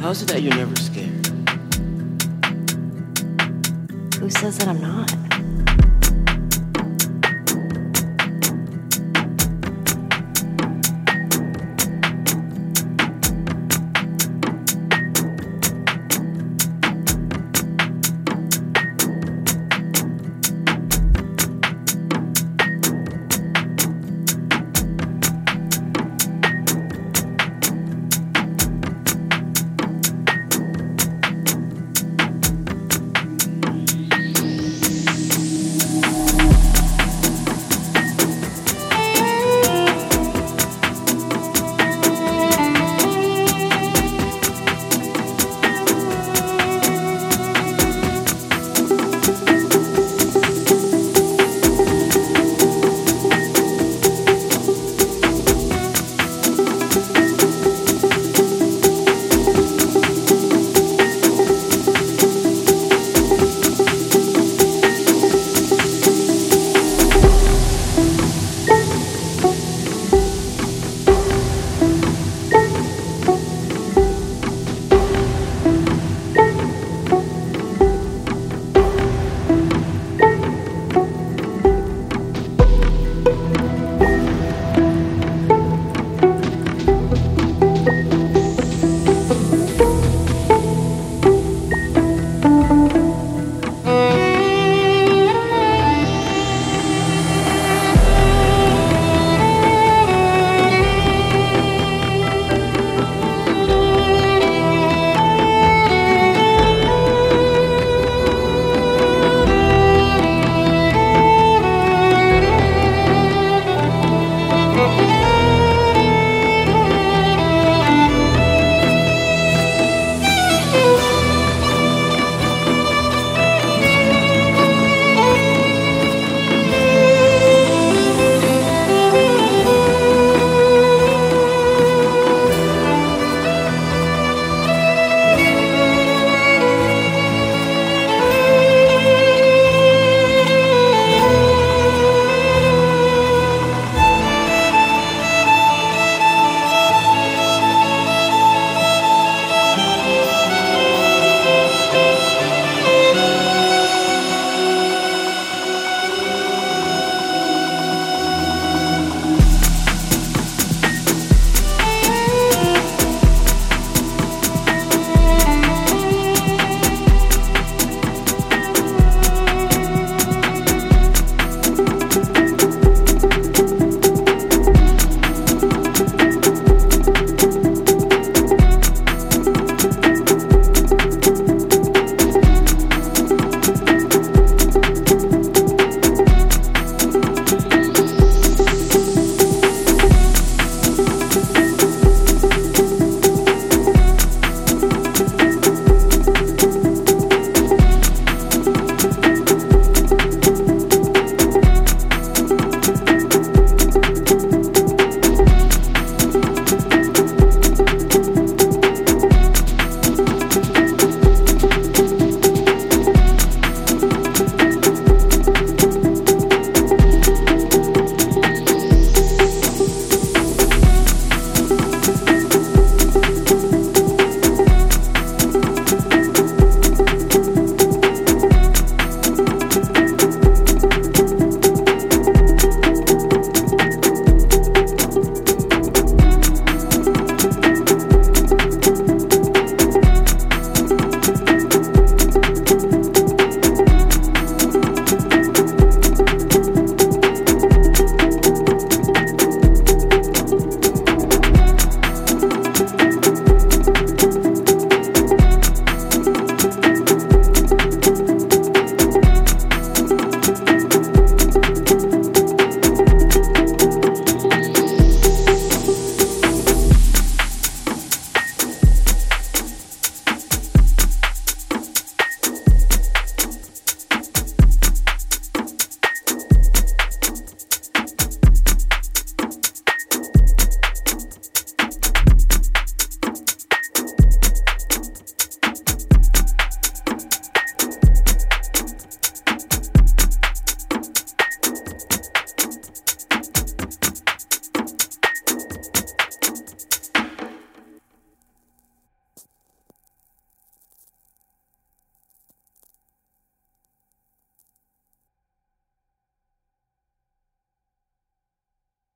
How's it that you're never scared? Who says that I'm not?